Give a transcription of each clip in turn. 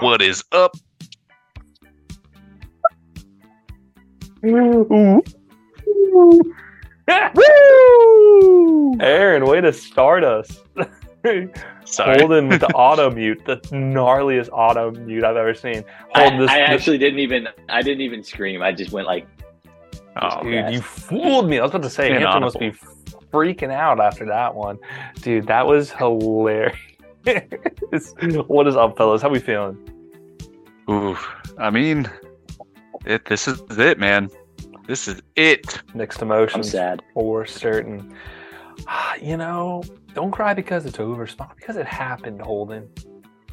What is up? Aaron, way to start us. Sorry. Holden with the auto mute, the gnarliest auto mute I've ever seen. I, this, I this- actually didn't even. I didn't even scream. I just went like, Oh, dude, you fooled me. I was about to say, Hampton must be freaking out after that one. Dude, that was hilarious. what is up, fellas? How we feeling? Ooh, I mean, it. This is it, man. This is it. Mixed I'm emotions sad. for certain. Ah, you know, don't cry because it's over. Smile because it happened, Holden.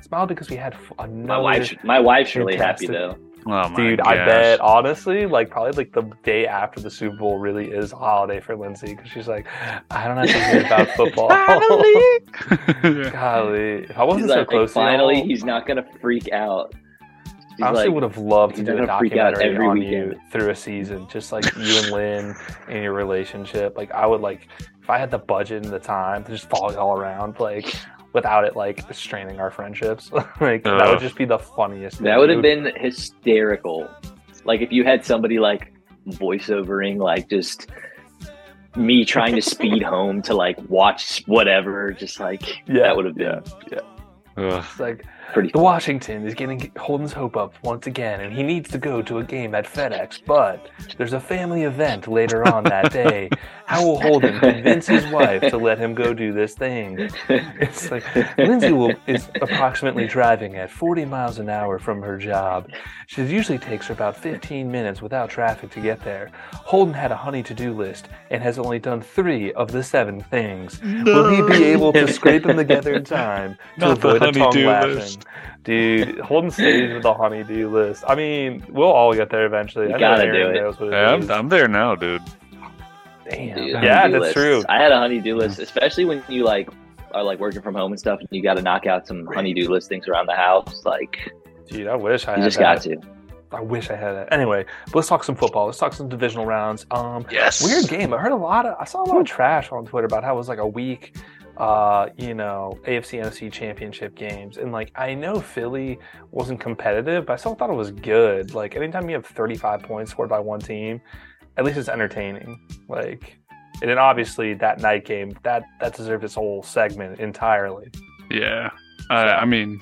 Smile because we had another. My wife's my wife's really happy though. Oh my Dude, I bet honestly, like probably like the day after the Super Bowl really is a holiday for Lindsay because she's like, I don't have to hear about football. Golly, if I wasn't so like, close, to finally, y'all, he's not gonna freak out. He's I honestly like, would have loved to he's do a out documentary every on weekend. you through a season, just like you and Lynn and your relationship. Like I would like if I had the budget and the time to just follow y'all around, like without it like straining our friendships. like that would just be the funniest. that thing. would have been hysterical. Like if you had somebody like voiceovering, like just me trying to speed home to like watch whatever, just like Yeah, that would have been yeah. Ugh. It's like pretty. The Washington is getting Holden's hope up once again, and he needs to go to a game at FedEx. But there's a family event later on that day. How will Holden convince his wife to let him go do this thing? It's like Lindsay will, is approximately driving at 40 miles an hour from her job. She usually takes her about 15 minutes without traffic to get there. Holden had a honey to-do list and has only done three of the seven things. Will he be able to scrape them together in time to Not the avoid a tongue honey-do lashing? list. Dude, Holden stays with the honey-do list. I mean, we'll all get there eventually. You I know gotta Aaron do it. knows what it Yeah, is. I'm, I'm there now, dude. Damn. Dude, yeah, that's lists. true. I had a honey-do list, especially when you like are like working from home and stuff, and you got to knock out some honey-do listings around the house. Like Dude, I wish I you had just that. got to. I wish I had that. Anyway, but let's talk some football. Let's talk some divisional rounds. Um, Yes. weird game. I heard a lot of. I saw a lot of trash on Twitter about how it was like a weak, uh, you know, AFC NFC Championship games, and like I know Philly wasn't competitive, but I still thought it was good. Like anytime you have 35 points scored by one team, at least it's entertaining. Like, and then obviously that night game that that deserved its whole segment entirely. Yeah. I, I mean,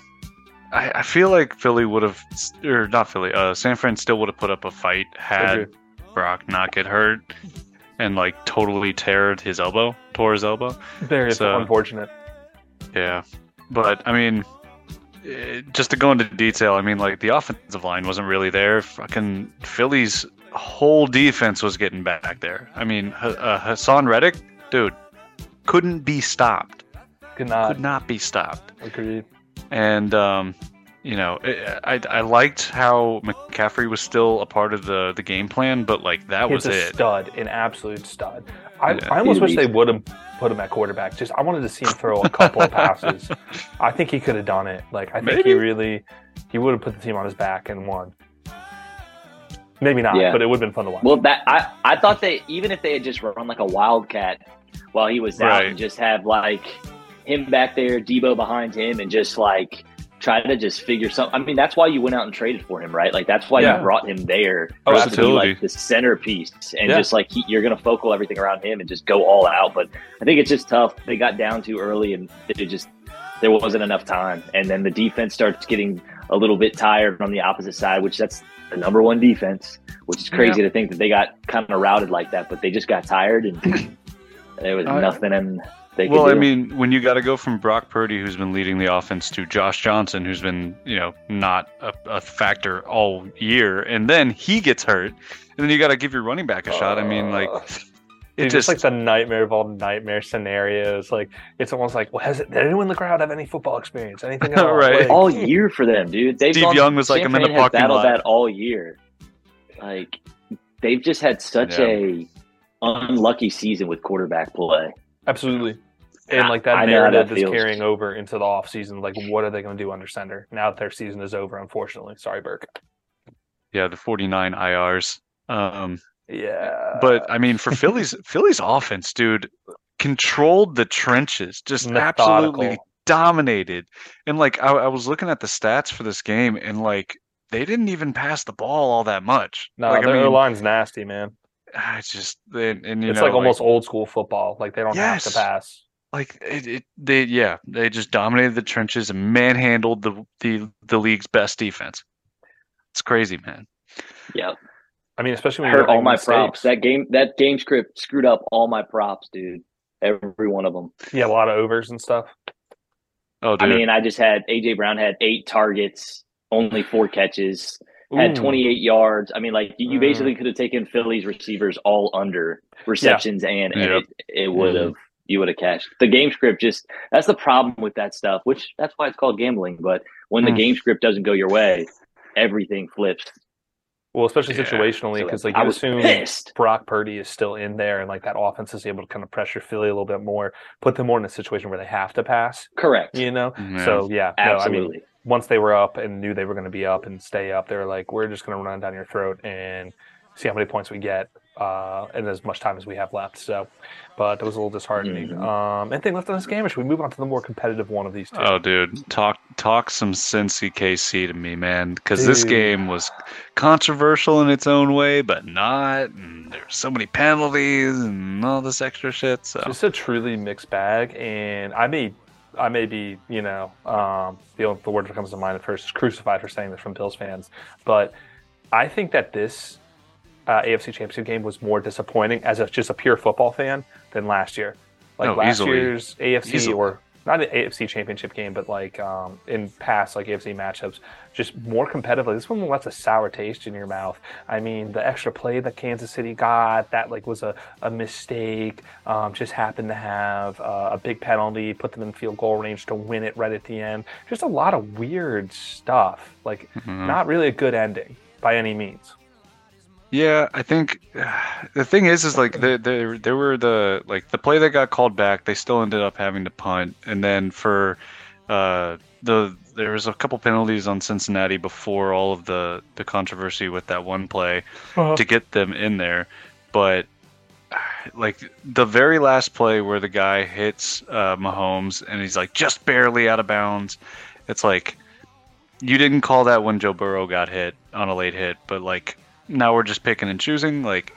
I, I feel like Philly would have, or not Philly, uh, San Fran still would have put up a fight had Brock not get hurt and like totally teared his elbow, tore his elbow. Very So- unfortunate. Yeah. But I mean, eh, just to go into detail, I mean, like the offensive line wasn't really there. Fucking Philly's whole defense was getting back there. I mean, uh, Haason Reddick, dude, couldn't be stopped. Could not Could not be stopped. agree. And um, you know, I, I I liked how McCaffrey was still a part of the the game plan, but like that was He's a it. stud, an absolute stud. I, Yeah. I almost wish they would have put him at quarterback. Just I wanted to see him throw a couple of passes. I think he could have done it. Like I think Maybe. he really he would have put the team on his back and won. Maybe not, Yeah. but it would have been fun to watch. Well, that I I thought they even if they had just run like a wildcat while he was out Right. and just have like him back there, Deebo behind him, and just like try to just figure something. I mean, that's why you went out and traded for him, right? Like that's why Yeah. you brought him there Oh, to be like the centerpiece and Yeah. just like he, you're going to focal everything around him and just go all out. But I think it's just tough. They got down too early and it just there wasn't enough time, and then the defense starts getting a little bit tired on the opposite side, which that's the number one defense. Which is crazy to think that they got kind of routed like that, but they just got tired and there was I- nothing and they Well, I do. mean, when you got to go from Brock Purdy, who's been leading the offense, to Josh Johnson, who's been, you know, not a, a factor all year, and then he gets hurt, and then you got to give your running back a shot. I mean, like, It's just just like the nightmare of all nightmare scenarios. Like it's almost like, well, has it, did anyone in the crowd have any football experience? Anything at all? Right. Like, all year for them, dude. They've Steve gone- Young was like, San "I'm in the parking battled lot." that all year. Like they've just had such Yeah. a unlucky season with quarterback play. Absolutely. And like that I narrative that is carrying over into the off season. Like, what are they going to do under center now that their season is over? Unfortunately, sorry, Burke. yeah, the 49ers. Um, Yeah, but I mean, for Philly's Philly's offense, dude, controlled the trenches, just absolutely dominated. And like I, I was looking at the stats for this game, and like they didn't even pass the ball all that much. No, like, their I mean, line's nasty, man. it's just and, and you It's know, like almost old school football. Like they don't have to pass. Like it, it they yeah they just dominated the trenches and manhandled the the the league's best defense. It's crazy, man. Yep. I mean, especially when you Hurt all my mistakes. props. That game that game script screwed up all my props, dude. Every one of them. Yeah, a lot of overs and stuff. Oh, dude. I mean, I just had AJ Brown had eight targets, only four catches, had Ooh. 28 yards. I mean, like you, you Mm. basically could have taken Philly's receivers all under receptions, and, and Yep. it, it would have you would have cashed. The game script just that's the problem with that stuff. Which that's why it's called gambling. But when the Mm. game script doesn't go your way, everything flips. Well, especially Yeah. situationally, So, because like I you assume pissed. Brock Purdy is still in there, and like that offense is able to kind of pressure Philly a little bit more, put them more in a situation where they have to pass. Correct. You know. Yeah. So yeah, no, I mean, Absolutely. once they were up and knew they were going to be up and stay up, they were like, we're just going to run down your throat and see how many points we get uh, in as much time as we have left. So, but it was a little disheartening. Mhm. Um, anything left on this game, or should we move on to the more competitive one of these two? Oh, dude, talk talk some Cincy KC to me, man, because this game was controversial in its own way, but not. And there's so many penalties and all this extra shit. So It's a truly mixed bag, and I may, I may be, you know, um, the only, the word that comes to mind at first is crucified for saying this from Bills fans, but I think that this uh, AFC Championship game was more disappointing as a, just a pure football fan than last year. Like Oh, last easily. year's AFC Easily. or not an AFC Championship game, but like um, in past like AFC matchups, just more competitively. This one left a sour taste in your mouth. I mean, the extra play that Kansas City got that like was a, a mistake. Um, just happened to have uh, a big penalty, put them in field goal range to win it right at the end. Just a lot of weird stuff. Like Mhm. not really a good ending by any means. Yeah, I think the thing is, is like there, there, there were the like the play that got called back. They still ended up having to punt, and then for uh, the there was a couple penalties on Cincinnati before all of the the controversy with that one play to get them in there. But like the very last play where the guy hits uh, Mahomes and he's like just barely out of bounds, it's like you didn't call that when Joe Burrow got hit on a late hit, but like now we're just picking and choosing. Like,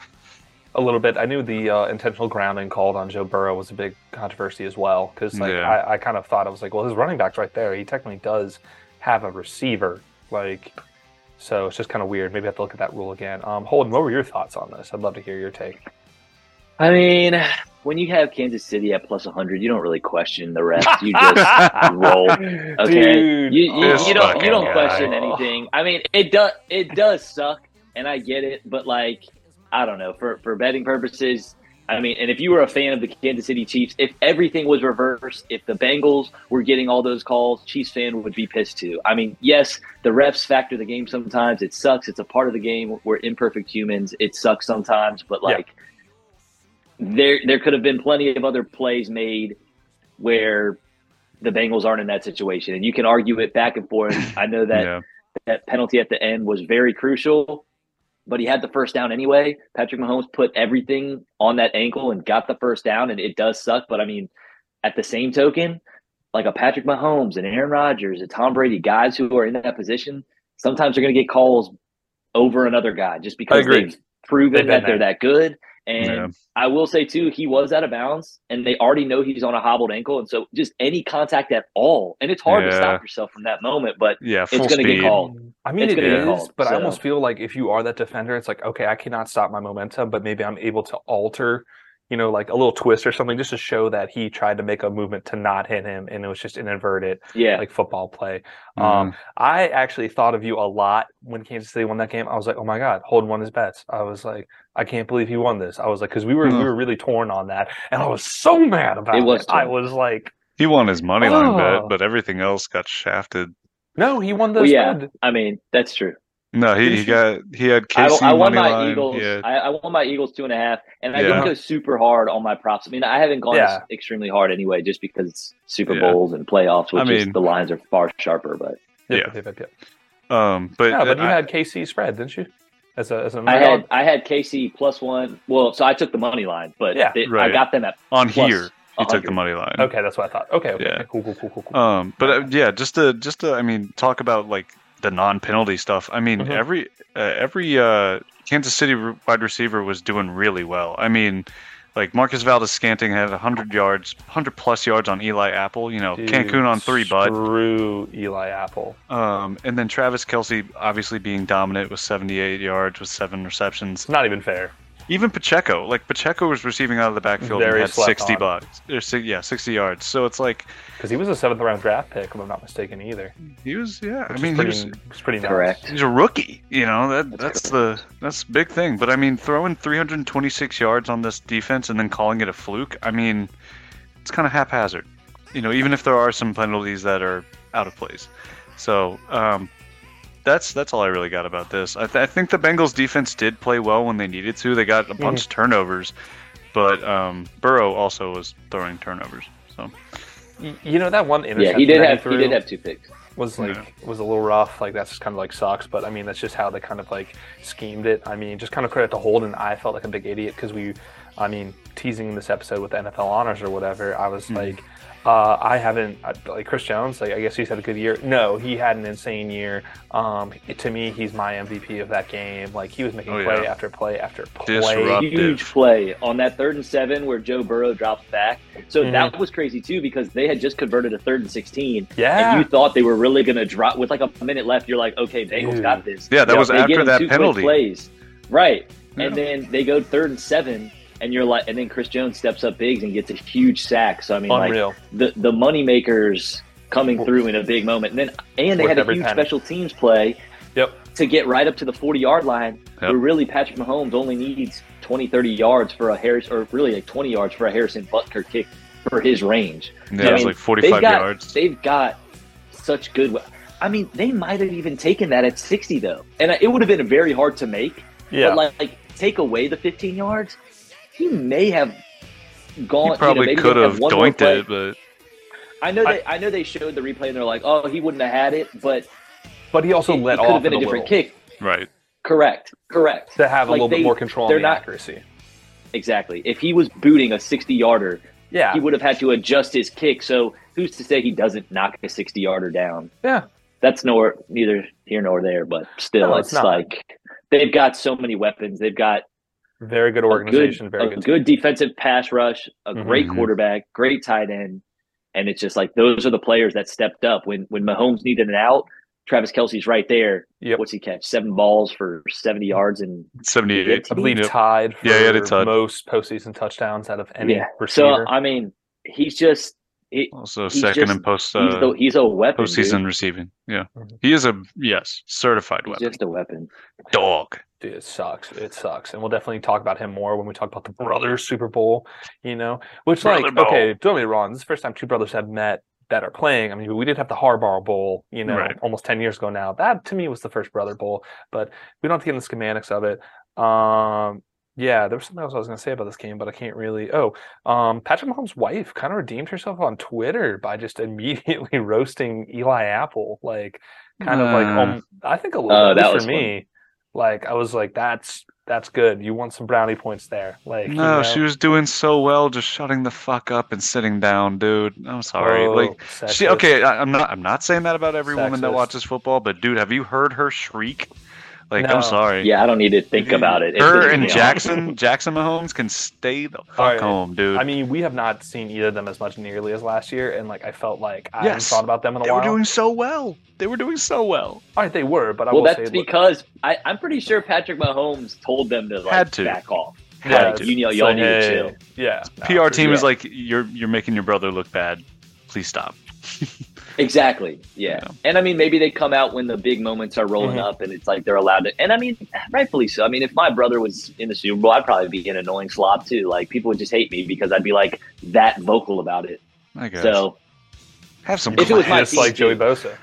a little bit. I knew the uh, intentional grounding called on Joe Burrow was a big controversy as well because like Yeah. I, I kind of thought I was like, well, his running back's right there. He technically does have a receiver, like. So it's just kind of weird. Maybe I have to look at that rule again. Um, Holden, what were your thoughts on this? I'd love to hear your take. I mean, when you have Kansas City at plus 100, you don't really question the rest. You just roll. Okay, Dude, you, you, you don't you don't guy. question anything. I mean, it does it does suck, and I get it, but like I don't know for for betting purposes. I mean, and if you were a fan of the Kansas City Chiefs, if everything was reversed, if the Bengals were getting all those calls, Chiefs fan would be pissed too. I mean, yes, the refs factor the game sometimes. It sucks. It's a part of the game. We're imperfect humans. It sucks sometimes, but Yeah. like there there could have been plenty of other plays made where the Bengals aren't in that situation. And you can argue it back and forth. I know that yeah, that penalty at the end was very crucial, but he had the first down anyway. Patrick Mahomes put everything on that ankle and got the first down, and it does suck. But I mean, at the same token, like a Patrick Mahomes and Aaron Rodgers and Tom Brady, guys who are in that position, sometimes they're going to get calls over another guy just because they've proven They've that they're that good. And Yeah. I will say too, he was out of bounds, and they already know he's on a hobbled ankle, and so just any contact at all, and it's hard to stop yourself from that moment. But yeah, it's going to get called. I mean, It's it gonna get is, called, but I almost feel like if you are that defender, it's like, okay, I cannot stop my momentum, but maybe I'm able to alter, you know, like a little twist or something just to show that he tried to make a movement to not hit him and it was just an inverted Yeah, like football play. Mhm. Um, I actually thought of you a lot when Kansas City won that game. I was like, oh my god, Holden won his bets. I was like, I can't believe he won this. I was like, because we were we were really torn on that, and I was so mad about it. It I was like, he won his money line Oh. bet, but everything else got shafted. no, he won the Well, yeah. spread. I mean that's true. No, he, he got he had I, KC I won money my line. Eagles. he had- I, I won my Eagles two and a half, and I Yeah. didn't go super hard on my props. I mean, I haven't gone Yeah. extremely hard anyway, just because it's Super Yeah. Bowls and playoffs, which I is mean- the lines are far sharper. But Yep, Yeah. yep, yep, yep. um, but, Yeah, but you I- had KC spread, didn't you? As a as a I had I had KC plus one. Well, so I took the money line, but Yeah. it- I got them at on plus here. He took the money line. Okay, that's what I thought. Okay, okay, Yeah. okay, cool, cool, cool, cool, cool. Um, but uh, yeah, just to just to I mean talk about like the non-penalty stuff. I mean Mhm. every uh, every uh, Kansas City wide receiver was doing really well. I mean, like Marquez Valdes-Scantling had 100 yards, 100 plus yards on Eli Apple. You know, Dude, Cancun on three, bud. Screw Eli Apple. Um, and then Travis Kelce obviously being dominant with 78 yards with seven receptions. Not even fair. Even Pacheco, like Pacheco was receiving out of the backfield Very and had 60 on. bucks. Or, yeah, 60 yards. So it's like Because he was a seventh round draft pick, if I'm not mistaken, either. he was. Yeah, I mean is he pretty, was. pretty nuts. Correct. He's a rookie, you know that That's that's, the that's the big thing. But I mean, throwing 326 yards on this defense and then calling it a fluke, I mean, it's kind of haphazard. You know, even if there are some penalties that are out of place. So um, that's that's all I really got about this. I, th- I think the Bengals defense did play well when they needed to. They got a bunch of turnovers, but um, Burrow also was throwing turnovers. So You know that one interception Yeah, he did have threw he did have two picks. was like Yeah. was a little rough. Like that's just kind of like sucks. But I mean, that's just how they kind of like schemed it. I mean, just kind of credit to Holden. I felt like a big idiot because we, I mean, teasing this episode with NFL honors or whatever. I was Mhm. like. Uh, I haven't like Chris Jones. Like I guess he's had a good year. No, he had an insane year. Um, to me, he's my MVP of that game. Like he was making Oh, play yeah. after play after play. Disrupt- Huge play on that third and seven where Joe Burrow dropped back. So Mhm. that was crazy too because they had just converted a third and sixteen, Yeah, and you thought they were really going to drop with like a minute left. You're like, okay, Bengals Dude. got this. Yeah, that You was they after get 'em that penalty. plays, right? Yeah. And then they go third and seven, and you're like, and then Chris Jones steps up big and gets a huge sack. So I mean, like the the money makers coming through in a big moment. And then and they Worth had a huge penny. special teams play Yep. to get right up to the 40 yard line. Yep. Where really Patrick Mahomes only needs 20, 30 yards for a Harris, or really like 20 yards for a Harrison Butker kick for his range. yeah, I was mean, like 45 they've got, yards. They've got such good. I mean, they might have even taken that at 60 though, and uh, it would have been very hard to make. Yeah. But like, like, take away the 15 yards, he may have gone. He probably you know, maybe could have doinked it, but I know I- they. I know they showed the replay and they're like, "Oh, he wouldn't have had it," but but he also it, let it could off have been a different little kick. right. Correct. Correct. to have a Like, little they- bit more control on they're the not- accuracy. Exactly. If he was booting a 60 yarder, Yeah, he would have had to adjust his kick. So who's to say he doesn't knock a 60 yarder down? yeah. That's nor neither here nor there, but still, No, it's, it's like they've got so many weapons. They've got Very good a organization. good, very a good. good defensive pass rush, a great Mhm. quarterback, great tight end, and it's just like those are the players that stepped up when when Mahomes needed an out. Travis Kelce's right there. Yep. What's he catch? Seven balls for 70 yards and 78. I believe Yep. tied for Yeah, he had it tied. most postseason touchdowns out of any yeah. receiver. So I mean, he's just he, Also He's second just- in post he's uh, the, he's a weapon. postseason dude. receiving. Yeah, Mhm. he is a yes certified He's weapon. just a weapon. Dog. Dude, it sucks. It sucks, and we'll definitely talk about him more when we talk about the brothers Super Bowl. You know, which Brother like Bowl. okay, don't get me wrong. This is the first time two brothers have met that are playing. I mean, we did have the Harbaugh Bowl, you know, Right. almost ten years ago now. That to me was the first brother bowl, but we don't have to get into the schematics of it. Um, yeah, there was something else I was going to say about this game, but I can't really. Oh, um, Patrick Mahomes' wife kind of redeemed herself on Twitter by just immediately roasting Eli Apple, like kind of like Uh. um, I think a little bit that for was me. Like I was like, that's that's good. You want some brownie points there, like you No, know? she was doing so well, just shutting the fuck up and sitting down, dude. I'm sorry. Oh, like, she okay. I, I'm not. I'm not saying that about every woman that watches football, but dude, have you heard her shriek? Like, No. I'm sorry. Yeah, I don't need to think mm-hmm. about it. It Her and. Jackson, Jackson Mahomes can stay the fuck Alright. home, dude. I mean, we have not seen either of them as much nearly as last year, and like I felt like I Yes. haven't thought about them in a they while. They were doing so well. They were doing so well. All right, they were, but I Well, will say, that's look, because I, I'm pretty sure Patrick Mahomes told them to like Had to. back off. yeah, Like, you know, y'all say, need to chill. Yeah, no, PR for team sure. is like, you're you're making your brother look bad. Please stop. Exactly. Yeah. Yeah. And I mean, maybe they come out when the big moments are rolling Mhm. up, and it's like they're allowed to. And I mean, rightfully so. I mean, if my brother was in the Super Bowl, I'd probably be an annoying slob too. Like people would just hate me because I'd be like that vocal about it. I guess. So, have some. If it was my just like Joey Bosa.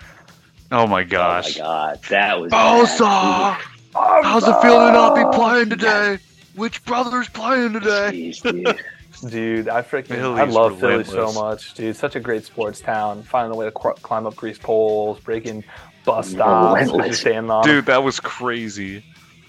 oh my gosh. oh my god, that was Bosa! How's it feel to not be playing today? Which brother's playing today? Jeez, dude. Dude, I freaking I Philly's love Philly so much, dude. Such a great sports town. Finding a way to cr- climb up grease poles, breaking bus stops, Relentless. standing on. Dude, that was crazy.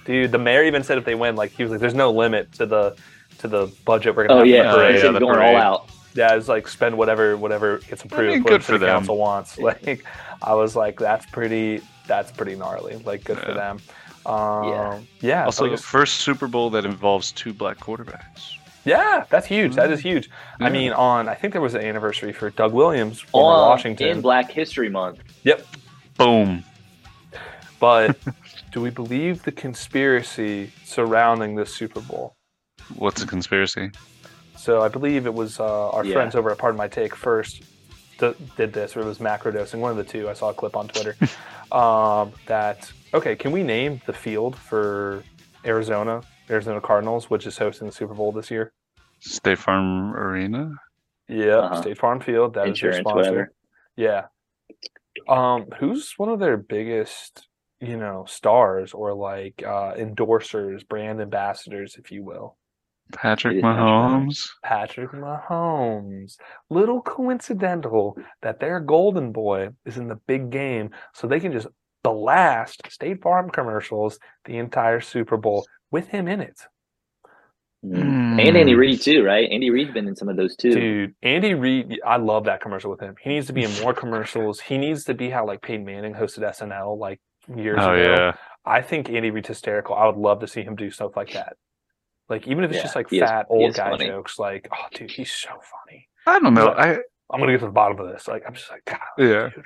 Dude, the mayor even said if they win, like he was like, "There's no limit to the to the budget we're gonna Oh have yeah, for the Oh, he parade." yeah, going all out. Yeah, it's like spend whatever whatever gets approved. mean, good the for city them. Council wants. Like, I was like, that's pretty. That's pretty gnarly. Like, good for them. Um, Yeah. yeah. Also, the guess- first Super Bowl that involves two black quarterbacks. Yeah, that's huge. That is huge. I mean, on I think there was an anniversary for Doug Williams, former On- Washington. in Black History Month. Yep. Boom. But do we believe the conspiracy surrounding this Super Bowl? What's a conspiracy? So I believe it was uh, our Yeah. friends over at Pardon My Take first d- did this, or it was macrodosing. One of the two. I saw a clip on Twitter. um, that okay? Can we name the field for Arizona, Arizona Cardinals, which is hosting the Super Bowl this year? State Farm Arena. Yeah, Uh-huh. State Farm Field. That is their Insurance, sponsor. whatever. Yeah. Um, who's one of their biggest, you know, stars or like uh, endorsers, brand ambassadors, if you will? Patrick It is Patrick Mahomes. Patrick Mahomes. Little coincidental that their golden boy is in the big game, so they can just blast State Farm commercials the entire Super Bowl with him in it. Mm. And Andy Reid too, right? Andy Reid's been in some of those too. Dude, Andy Reid, I love that commercial with him. He needs to be in more commercials. He needs to be how like Peyton Manning hosted SNL like years Oh ago. yeah. I think Andy Reid's hysterical. I would love to see him do stuff like that. Like even if it's Yeah, just like he is- fat old guy funny. jokes, like oh dude, he's so funny. I don't know. But- I I'm gonna get to the bottom of this. Like I'm just like God, yeah. dude, He's,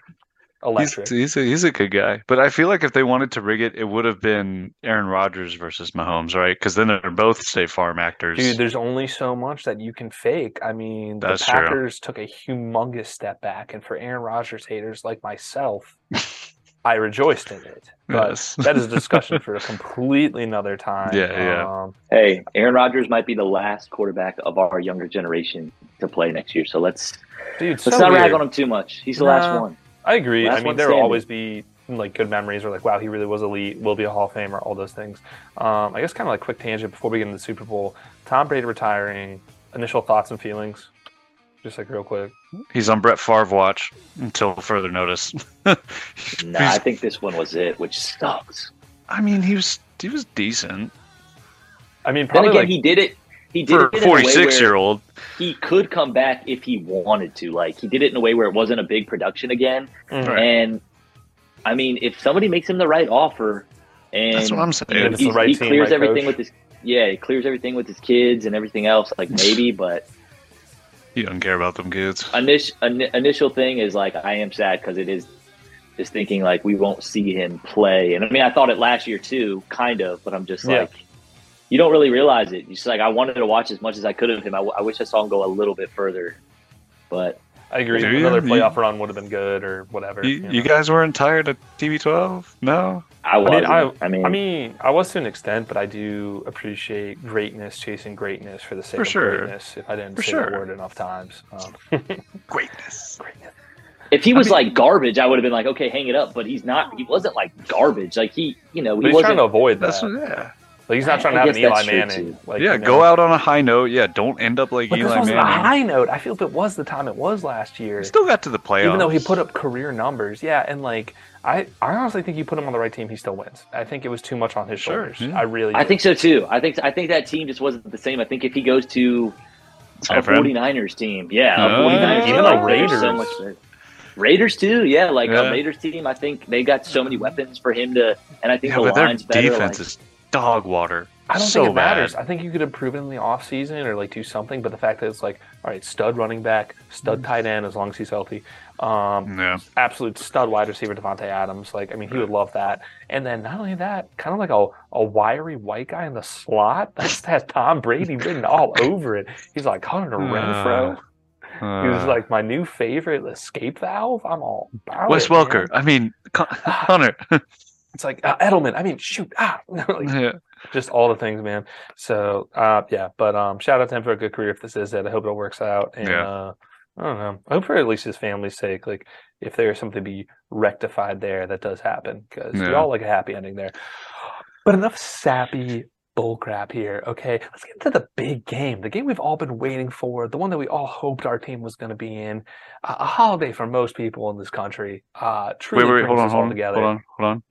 electric. he's a he's a good guy, but I feel like if they wanted to rig it, it would have been Aaron Rodgers versus Mahomes, right? Because then they're both State Farm actors. Dude, there's only so much that you can fake. I mean, the That's true. Packers took a humongous step back, and for Aaron Rodgers haters like myself, I rejoiced in it. But Yes. that is a discussion for a completely another time. Yeah, yeah. Um, Hey, Aaron Rodgers might be the last quarterback of our younger generation to play next year. So let's dude, let's so not rag on him too much. He's the last one. I agree. Last I mean, one there will always be like good memories or like, wow, he really was elite, will be a Hall of Famer, all those things. Um, I guess kind of like quick tangent before we get into the Super Bowl. Tom Brady retiring. Initial thoughts and feelings, just like real quick. He's on Brett Favre watch until further notice. Nah, I think this one was it, which sucks. I mean, he was he was decent I mean, Then again, like he did it. He did for it a in a way 46 year old. He could come back if he wanted to. Like he did it in a way where it wasn't a big production again. Mhm. Right. And I mean, if somebody makes him the right offer, and That's what I'm And saying. if it's the right he team, clears right everything coach. with his yeah, he clears everything with his kids and everything else. Like maybe, but He doesn't care about them kids. initial initial thing is like I am sad because it is just thinking like we won't see him play. And I mean, I thought it last year too, kind of, but I'm just Yeah. like. You don't really realize it. You're just like I wanted to watch as much as I could of him. I wish I saw him go a little bit further, but I agree. Do you? Another You- playoff run would have been good or whatever. You, you know. you guys weren't tired of TB12? No. I mean, wasn't. I- I, mean, I mean, I was to an extent, but I do appreciate greatness, chasing greatness for the sake For of sure. greatness. If I didn't For say sure. that word enough times, um, Greatness. greatness. if he was mean- like garbage, I would have been like, okay, hang it up. But he's not. He wasn't like garbage. Like he, you know, he he's wasn't. trying to avoid That's that. what, yeah. Like he's not I- trying to I have an Eli Manning. Like, yeah, you know. go out on a high note. Yeah, don't end up like But this Eli wasn't a high note. I feel if it was the time it was last year. He still got to the playoffs. even though he put up career numbers, yeah, and like I, I honestly think you put him on the right team, he still wins. I think it was too much on his Sure, shoulders. yeah. I really, I think so too. I think I think that team just wasn't the same. I think if he goes to a San Fran? 49ers team, yeah, a Uh, 49ers team, even I the think there's so Raiders. much there. Raiders too, yeah, like Yeah. a Raiders team. I think they got so many weapons for him to, and I think Yeah, the but their line's better. defense like- is dog water. I don't so think it matters. I think you could improve it in the offseason or like do something, but the fact that it's like, all right, stud running back, stud tight end as long as he's healthy, um, Yeah. absolute stud wide receiver Davante Adams. Like, I mean, he would love that. And then not only that, kind of like a, a wiry white guy in the slot. That's has Tom Brady written all over it. He's like Hunter Renfrow. He was Uh, like my new favorite escape valve. I'm all about Wes it, man. Welker. I mean, Hunter. It's like uh, Edelman. I mean, shoot, ah, like, yeah. just all the things, man. So uh, yeah, but um, shout out to him for a good career if this is it. I hope it all works out. And Yeah. uh, I don't know. I hope for at least his family's sake, like if there's something to be rectified there, that does happen because we all like a happy ending there. But enough sappy bullcrap here. Okay, let's get into the big game, the game we've all been waiting for, the one that we all hoped our team was going to be in, uh, a holiday for most people in this country. Uh, truly Wait, wait, brings hold on, hold on, together. hold on, hold on.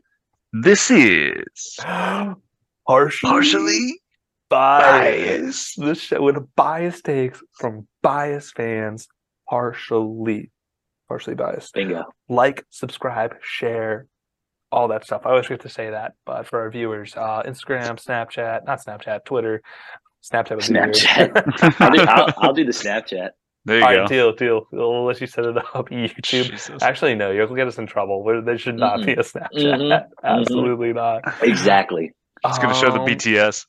This is partially, partially bias. This show with biased takes from biased fans, partially, partially biased. Bingo. Like, subscribe, share, all that stuff. I always forget to say that, but for our viewers, uh, Instagram, Snapchat, not Snapchat, Twitter, Snapchat would be weird. Snapchat. I'll, do, I'll, I'll do the Snapchat. There you All go. right, deal, deal. We'll let you set it up. YouTube. Jesus. Actually, no, you'll get us in trouble. There- There should not be a Snapchat. Mhm. Absolutely not. Exactly. It's gonna show the Um, BTS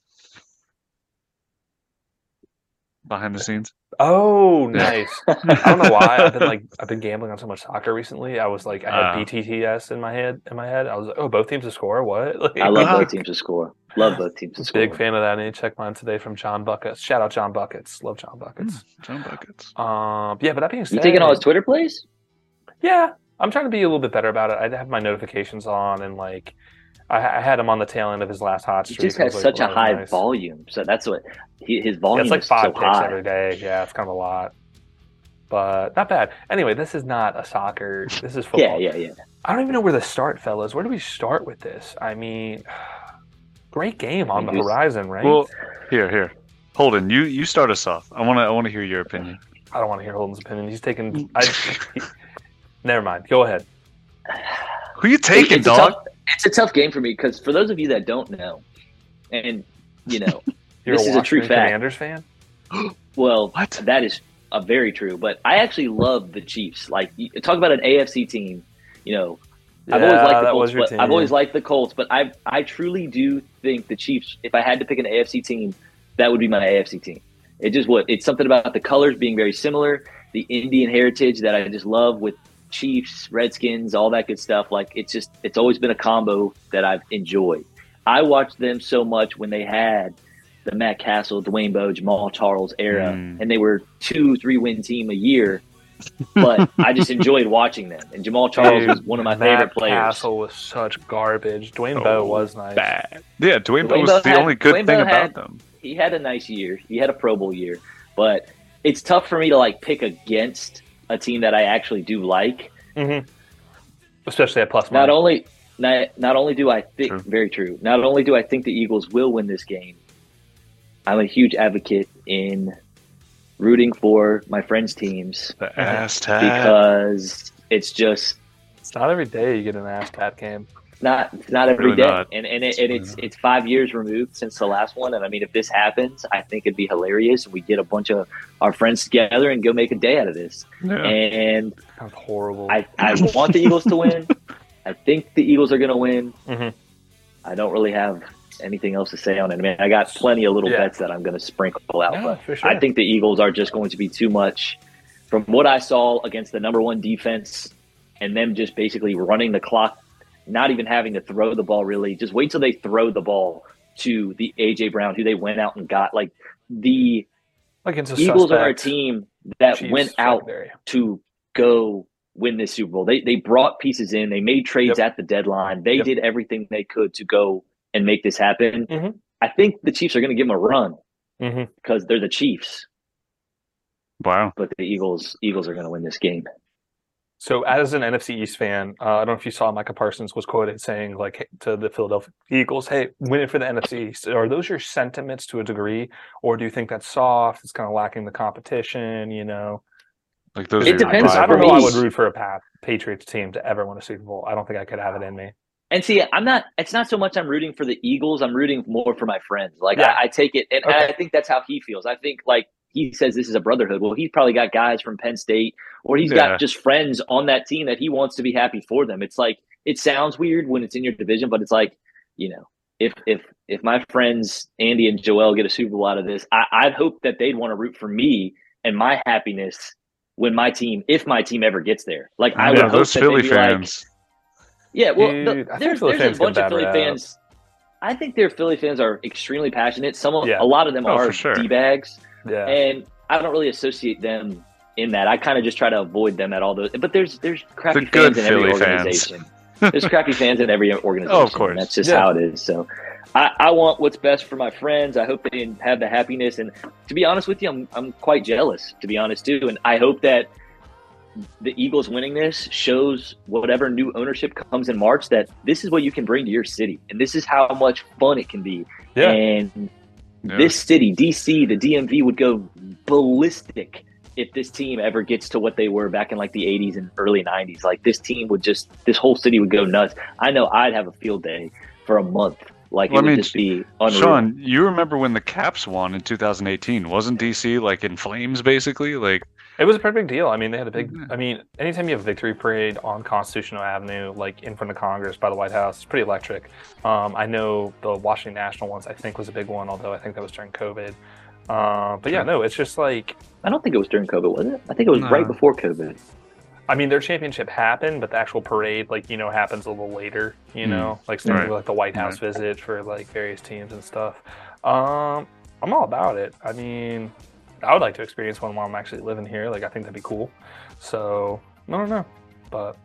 behind the scenes. Oh, nice. I don't know why I've been like I've been gambling on so much soccer recently. I was like I had Ah. BTTS in my head. In my head, I was like, oh, both teams to score. What? Like, I love both teams to score. Love both teams to score. Big fan of that. I need to check mine today from John Buckets. Shout out John Buckets. Love John Buckets. John Buckets. Um, yeah, but that being said, You taking all his Twitter plays? Yeah, I'm trying to be a little bit better about it. I have my notifications on, and like, I, I had him on the tail end of his last hot streak. He streak. just I has like, such a high nice." volume. So that's what he, his Yeah, volume it's like five so picks high. every day. Yeah, it's kind of a lot, but not bad. Anyway, this is not a soccer. This is football. Yeah, yeah, yeah. I don't even know where to start, fellas. Where do we start with this? I mean, great game on the horizon, right? Well, here, here. Holden, you you start us off. I wanna I wanna hear your opinion. I don't want to hear Holden's opinion. He's taking. I, he- never mind. Go ahead. Who you taking, it's, a dog? tough, it's a tough game for me because for those of you that don't know, and you know, This is a true fact. Commanders fan. well, What? that is a very true. But I actually love the Chiefs. Like, you- talk about an AFC team. You know, I've always liked the Colts, but team. I've always liked the Colts. But I, I truly do think the Chiefs. If I had to pick an AFC team, that would be my AFC team. It just would. It's something about the colors being very similar, the Indian heritage that I just love with Chiefs, Redskins, all that good stuff. Like it's just, it's always been a combo that I've enjoyed. I watched them so much when they had the Matt Cassel, Dwayne Bowe, Jamaal Charles era, Mm. and they were two, three win team a year. But I just enjoyed watching them, and Jamaal Charles Dude, was one of my Matt favorite players. Cassel was such garbage. Dwayne Oh, Bowe was nice. Bad. Yeah, Dwayne, Bowe was Bowe the had- only good Dwayne thing Bowe about had- them. he had a nice year. He had a Pro Bowl year, but it's tough for me to like pick against a team that I actually do like. hmm Especially at plus Not only not, not only do I think True. very true. Not only do I think the Eagles will win this game, I'm a huge advocate in rooting for my friends' teams The ass tag. because it's just It's not every day you get an ass tat game. Not it's not every Really day, not. and and, it, and it's it's five years removed since the last one. And I mean, if this happens, I think it'd be hilarious. We get a bunch of our friends together and go make a day out of this. Yeah. And Sounds horrible. I I want the Eagles to win. I think the Eagles are going to win. Mhm. I don't really have anything else to say on it. I mean, I got plenty of little Yeah. bets that I'm going to sprinkle out, Yeah, but for sure. I think the Eagles are just going to be too much. From what I saw against the number one defense, and them just basically running the clock, not even having to throw the ball really. Just wait till they throw the ball to the AJ Brown, who they went out and got. Like the like it's a Eagles are a team that Chiefs went out secondary. to go win this Super Bowl. They they brought pieces in. They made trades Yep. at the deadline. They Yep. did everything they could to go and make this happen. Mhm. I think the Chiefs are going to give them a run Mhm. because they're the Chiefs, wow. but the Eagles Eagles are going to win this game. So, as an NFC East fan, uh, I don't know if you saw Micah Parsons was quoted saying, like, to the Philadelphia Eagles, "Hey, win it for the NFC East." Are those your sentiments to a degree, or do you think that's soft? It's kind of lacking the competition, you know? Like those It are your depends I don't know. I would root for a Pat Patriots team to ever win a Super Bowl. I don't think I could have it in me. And see, I'm not. It's not so much I'm rooting for the Eagles. I'm rooting more for my friends. Like Yeah. I, I take it, and, and I think that's how he feels. I think like he says this is a brotherhood. Well, he's probably got guys from Penn State, or he's Yeah. got just friends on that team that he wants to be happy for them. It's like it sounds weird when it's in your division, but it's like you know, if if if my friends Andy and Joel get a Super Bowl out of this, I, I'd hope that they'd want to root for me and my happiness when my team, if my team ever gets there. Like I would hope those that Philly they'd like, fans. yeah, well, Dude, the- there's, there's fans a bunch of Philly rap. fans. I think their Philly fans are extremely passionate. Some of Yeah. a lot of them Oh, are sure. d bags, Yeah. and I don't really associate them in that. I kind of just try to avoid them at all those. But there's there's crappy The good fans in every Philly fans. organization. there's crappy fans in every organization. Oh, of course. that's just Yeah. how it is. So. I, I want what's best for my friends. I hope they have the happiness. And to be honest with you, I'm, I'm quite jealous, to be honest, too. And I hope that the Eagles winning this shows whatever new ownership comes in March that this is what you can bring to your city, and this is how much fun it can be. Yeah. And This city, DC, the DMV would go ballistic if this team ever gets to what they were back in like the 80s and early 90s. Like this team would just, this whole city would go nuts. I know I'd have a field day for a month. Like Well, it I would mean, just be unreal. Sean, you remember when the Caps won in 2018? Wasn't DC like in flames basically? Like It was a pretty big deal. I mean, they had a big. I mean, anytime you have a victory parade on Constitutional Avenue, like in front of Congress by the White House, it's pretty electric. Um, I know the Washington National ones. I think was a big one, although I think that was during COVID. Uh, but yeah, no, it's just like I don't think it was during COVID, was it? I think it was No. right before COVID. I mean, their championship happened, but the actual parade, like you know, happens a little later. You know, like same Right. with like the White House visit for like various teams and stuff. Um, I'm all about it. I mean, I would like to experience one while I'm actually living here. Like, I think that'd be cool. So I don't know, but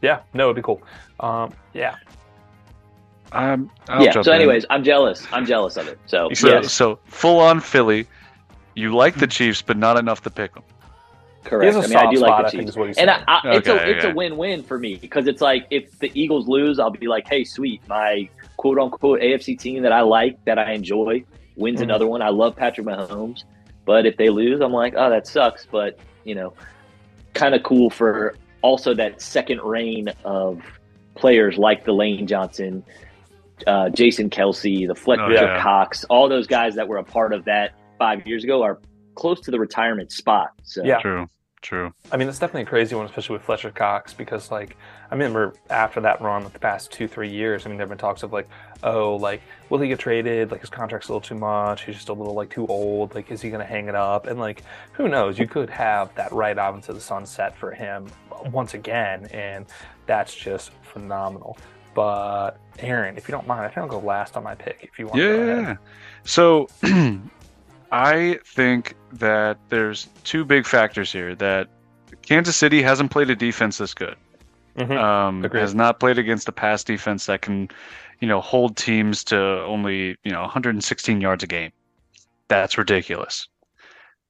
yeah, no, it'd be cool. Um, yeah, um, I'll yeah. jump So, in. anyways, I'm jealous. I'm jealous of it. So, so, yes, so full on Philly. You like the Chiefs, but not enough to pick them. Correct. I mean, I do spot, like the think Chiefs. is what he's And I, saying. I, it's Okay, a it's okay. a win win for me because it's like if the Eagles lose, I'll be like, hey, sweet, my quote unquote AFC team that I like that I enjoy wins Mhm. another one. I love Patrick Mahomes, but if they lose, I'm like, oh, that sucks. But you know, kind of cool for also that second reign of players like the Lane Johnson, uh, Jason Kelce, the Fletcher Oh, yeah. Cox, all those guys that were a part of that five years ago are close to the retirement spot. So Yeah. True, true. I mean, it's definitely a crazy one, especially with Fletcher Cox, because like I remember after that run, like the past two, three years, I mean, there've been talks of like, oh, like will he get traded? Like his contract's a little too much. He's just a little like too old. Like, is he gonna hang it up? And like, who knows? You could have that right out into the sunset for him once again, and that's just phenomenal. But Aaron, if you don't mind, I think I'll go last on my pick. If you want, to go Yeah. ahead. So I think that there's two big factors here that Kansas City hasn't played a defense this good. Mhm. Um, has not played against a pass defense that can, you know, hold teams to only, you know, 116 yards a game. That's ridiculous.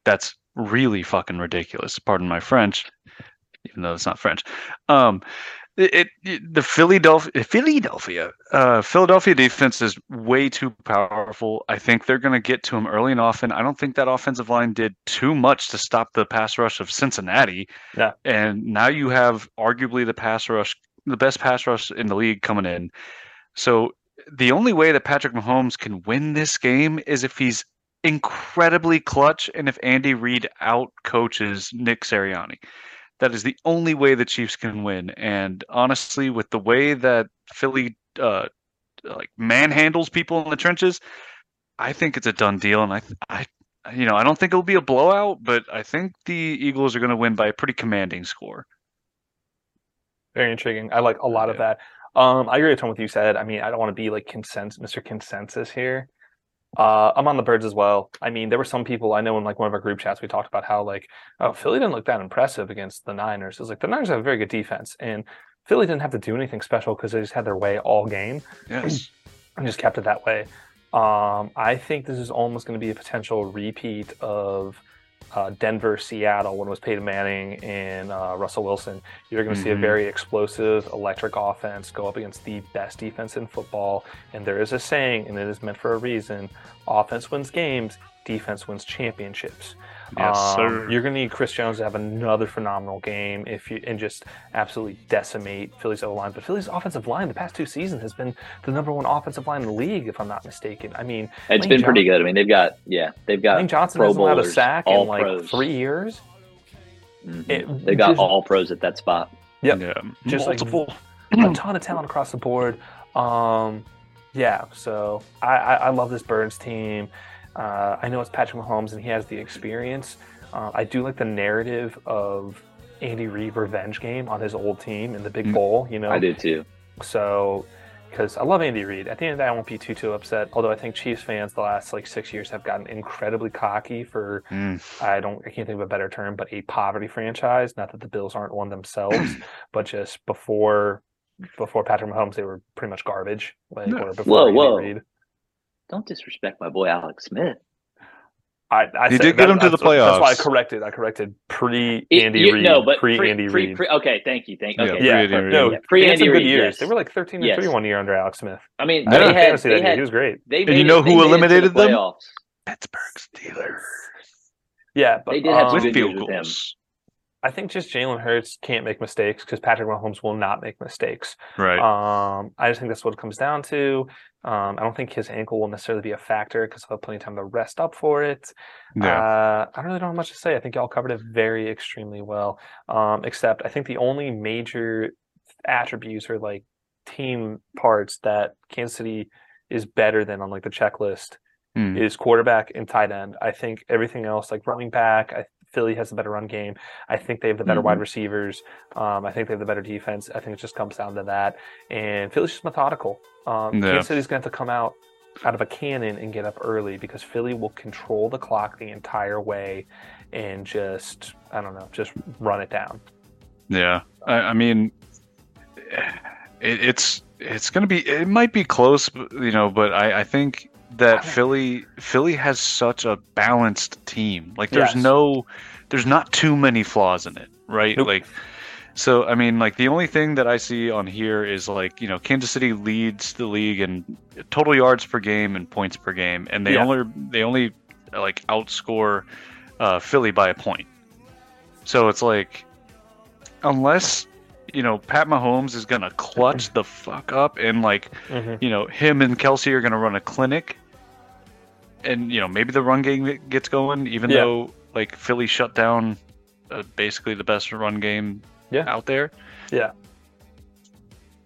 That's really fucking ridiculous. Pardon my French, even though it's not French. Um, it, it the Philadelphia Philadelphia uh, Philadelphia defense is way too powerful. I think they're going to get to him early and often. I don't think that offensive line did too much to stop the pass rush of Cincinnati. No. And now you have arguably the pass rush, the best pass rush in the league coming in. So the only way that Patrick Mahomes can win this game is if he's incredibly clutch and if Andy Reid out coaches Nick Sirianni. That is the only way the Chiefs can win. And honestly, with the way that Philly uh, like manhandles people in the trenches, I think it's a done deal. And I, I, you know, I don't think it'll be a blowout, but I think the Eagles are going to win by a pretty commanding score. Very intriguing. I like a lot of that. Um, I agree with what you said. I mean, I don't want to be like consensus, Mr. Consensus here. Uh, I'm on the birds as well. I mean, there were some people I know in like one of our group chats we talked about how like, oh, Philly didn't look that impressive against the Niners. It was like the Niners have a very good defense, and Philly didn't have to do anything special because they just had their way all game Yes. and just kept it that way. Um, I think this is almost going to be a potential repeat of uh, Denver, Seattle when it was Peyton Manning and uh, Russell Wilson. You're going to see a Mhm. very explosive, electric offense go up against the best defense in football. And there is a saying, and it is meant for a reason: offense wins games, defense wins championships. Yes, Um, sir. You're going to need Chris Jones to have another phenomenal game if you and just absolutely decimate Philly's O line. But Philly's offensive line the past two seasons has been the number one offensive line in the league, if I'm not mistaken. I mean, It's Lane been pretty good. I mean, they've got yeah, they've got Lane Johnson Pro hasn't allowed a sack in like pros. three years. Mhm. It- They got just- all pros at that spot. Yep. Yeah. Just like- a ton of talent across the board. Um, yeah, so I, I, I love this Burns team. Uh, I know it's Patrick Mahomes and he has the experience. Uh, I do like the narrative of Andy Reid revenge game on his old team in the Big Mm. Bowl. You know, I do too. so because I love Andy Reid. At the end of the day, I won't be too too upset. Although I think Chiefs fans the last like six years have gotten incredibly cocky for Mm. I don't I can't think of a better term, but a poverty franchise. Not that the Bills aren't one themselves, but just before before Patrick Mahomes, they were pretty much garbage. Like Yeah. or before Whoa, Andy whoa. Reid. Don't disrespect my boy Alex Smith. I, I He said- did get that- him to the playoffs. That's why I corrected. I corrected pre Andy you- Reid, no, but pre pre Andy Reid. okay, thank you, thank you. okay. pre- yeah, no, Yeah, pre Andy some Reid. years. Yes. They were like thirteen and Yes. three one year under Alex Smith. I mean, I they had had, fantasy they that year. He was great. they And you know they who made it to the eliminated them? playoffs. Pittsburgh Steelers Yeah, but They did have um, some with good field news with him. goals. I think just Jalen Hurts can't make mistakes because Patrick Mahomes will not make mistakes. Right. Um, I just think that's what it comes down to. Um, I don't think his ankle will necessarily be a factor because he'll have plenty of time to rest up for it. yeah. Uh, I really don't really have much to say. I think y'all covered it very extremely well. Um, except I think the only major attributes or like team parts that Kansas City is better than on like the checklist Hmm. is quarterback and tight end. I think everything else, like running back, I, Philly has the better run game. I think they have the better Mm-hmm. wide receivers. Um, I think they have the better defense. I think it just comes down to that. And Philly's just methodical. Um, Yeah. Kansas City's going to have to come out out of a cannon and get up early because Philly will control the clock the entire way and just I don't know, just run it down. Yeah, I, I mean, it, it's it's gonna be it might be close, you know, but I, I think that Philly Philly has such a balanced team. Like, there's Yes. no, there's not too many flaws in it, right? Nope. Like, so I mean, like the only thing that I see on here is like you know Kansas City leads the league in total yards per game and points per game, and they Yeah. only they only like outscore uh, Philly by a point. So it's like, unless you know Pat Mahomes is gonna clutch the fuck up and like Mhm. you know him and Kelce are gonna run a clinic, and you know maybe the run game gets going, even Yeah. though like Philly shut down uh, basically the best run game Yeah. out there. Yeah.